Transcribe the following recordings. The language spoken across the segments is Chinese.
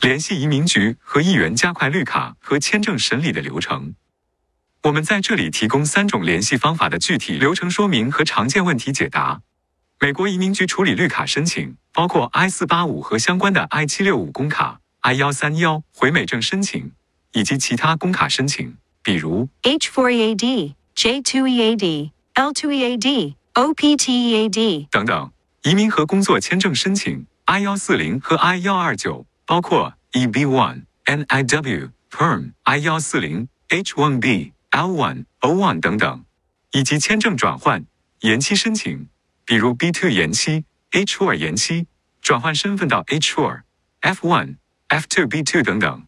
联系移民局和议员加快绿卡和签证审理的流程。我们在这里提供三种联系方法的具体流程说明和常见问题解答。美国移民局处理绿卡申请，包括 I 四八五和相关的 I 七六五工卡、I 幺三幺回美证申请，以及其他工卡申请，比如 H4EAD, J2EAD, L2EAD, OPTEAD 等等。移民和工作签证申请 I 幺四零和 I 幺二九，包括 EB one、NIW、Perm、I 幺四零、H one B、L one、O one 等等，以及签证转换、延期申请，比如 B two 延期、H four 延期，转换身份到 H four、F one、F two B two 等等，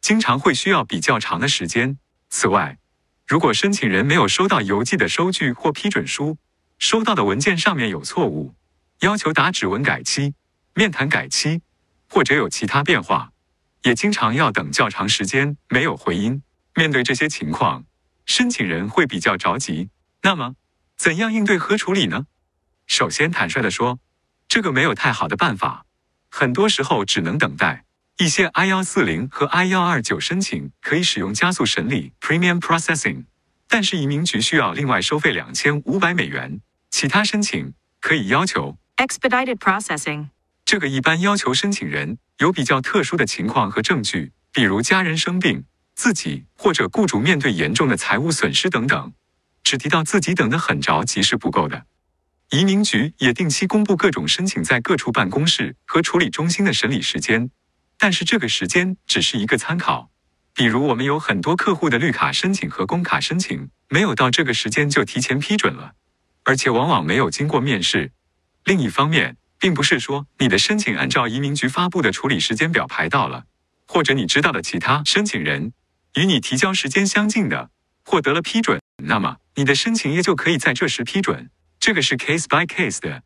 经常会需要比较长的时间。此外，如果申请人没有收到邮寄的收据或批准书，收到的文件上面有错误。要求打指纹改期、面谈改期，或者有其他变化，也经常要等较长时间没有回音。面对这些情况，申请人会比较着急。那么，怎样应对和处理呢？首先，坦率地说，这个没有太好的办法，很多时候只能等待。一些 I 幺四零和 I 幺二九申请可以使用加速审理 （Premium Processing），但是移民局需要另外收费两千五百美元。其他申请可以要求。Expedited processing 这个一般要求申请人有比较特殊的情况和证据，比如家人生病、自己或者雇主面对严重的财务损失等等。只提到自己等得很着急是不够的。移民局也定期公布各种申请在各处办公室和处理中心的审理时间，但是这个时间只是一个参考。比如我们有很多客户的绿卡申请和工卡申请没有到这个时间就提前批准了，而且往往没有经过面试。另一方面，并不是说你的申请按照移民局发布的处理时间表排到了，或者你知道的其他申请人与你提交时间相近的获得了批准，那么你的申请也就可以在这时批准。这个是 case by case 的，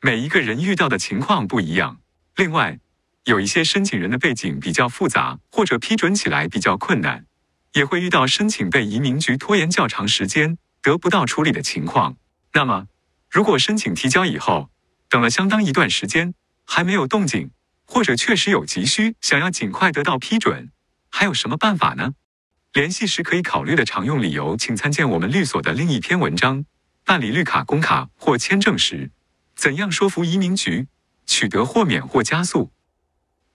每一个人遇到的情况不一样。另外，有一些申请人的背景比较复杂，或者批准起来比较困难，也会遇到申请被移民局拖延较长时间得不到处理的情况。那么，如果申请提交以后，等了相当一段时间还没有动静，或者确实有急需，想要尽快得到批准，还有什么办法呢？联系时可以考虑的常用理由，请参见我们律所的另一篇文章。办理绿卡、工卡或签证时，怎样说服移民局取得豁免或加速？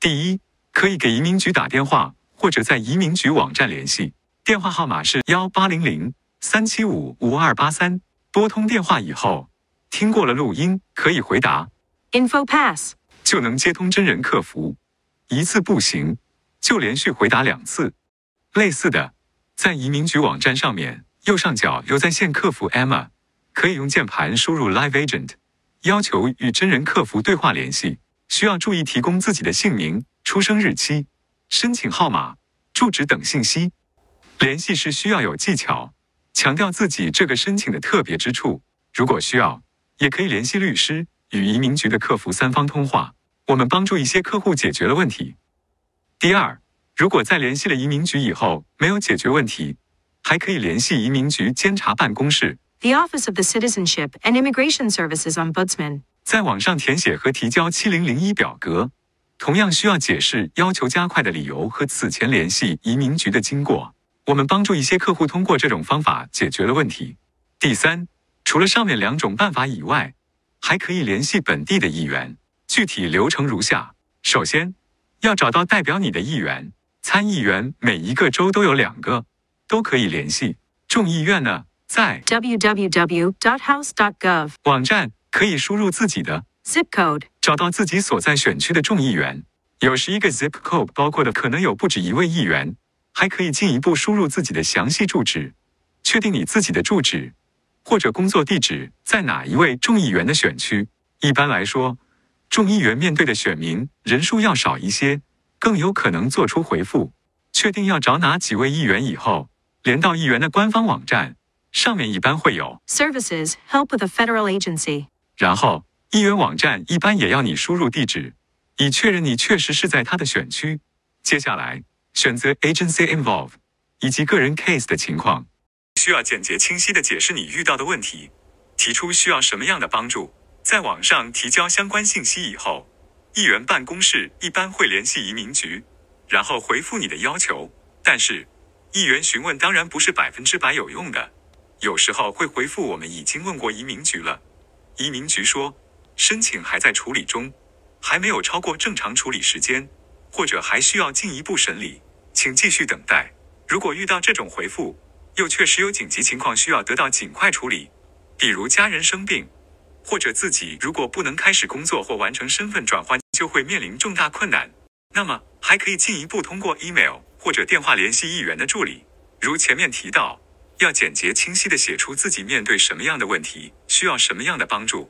第一，可以给移民局打电话，或者在移民局网站联系，电话号码是幺八零零三七五五二八三。拨通电话以后。听过了录音，可以回答。Info Pass 就能接通真人客服，一次不行，就连续回答两次。类似的，在移民局网站上面右上角有在线客服 Emma，可以用键盘输入 Live Agent，要求与真人客服对话联系。需要注意提供自己的姓名、出生日期、申请号码、住址等信息。联系是需要有技巧，强调自己这个申请的特别之处。如果需要。也可以联系律师与移民局的客服三方通话，我们帮助一些客户解决了问题。第二，如果在联系了移民局以后没有解决问题，还可以联系移民局监察办公室 （The Office of the Citizenship and Immigration Services Ombudsman），在网上填写和提交7001表格，同样需要解释要求加快的理由和此前联系移民局的经过。我们帮助一些客户通过这种方法解决了问题。第三。除了上面两种办法以外，还可以联系本地的议员。具体流程如下：首先，要找到代表你的议员。参议员每一个州都有两个，都可以联系。众议院呢，在 www.house.gov 网站可以输入自己的 zip code，找到自己所在选区的众议员。有时一个 zip code 包括的可能有不止一位议员，还可以进一步输入自己的详细住址，确定你自己的住址。或者工作地址在哪一位众议员的选区？一般来说，众议员面对的选民人数要少一些，更有可能做出回复。确定要找哪几位议员以后，连到议员的官方网站上面一般会有 Services Help with a Federal Agency。然后，议员网站一般也要你输入地址，以确认你确实是在他的选区。接下来选择 Agency Involve 以及个人 Case 的情况。需要简洁清晰地解释你遇到的问题，提出需要什么样的帮助。在网上提交相关信息以后，议员办公室一般会联系移民局，然后回复你的要求。但是，议员询问当然不是百分之百有用的，有时候会回复我们已经问过移民局了。移民局说，申请还在处理中，还没有超过正常处理时间，或者还需要进一步审理，请继续等待。如果遇到这种回复，又确实有紧急情况需要得到尽快处理，比如家人生病，或者自己如果不能开始工作或完成身份转换，就会面临重大困难，那么还可以进一步通过 email 或者电话联系议员的助理。如前面提到，要简洁清晰地写出自己面对什么样的问题，需要什么样的帮助。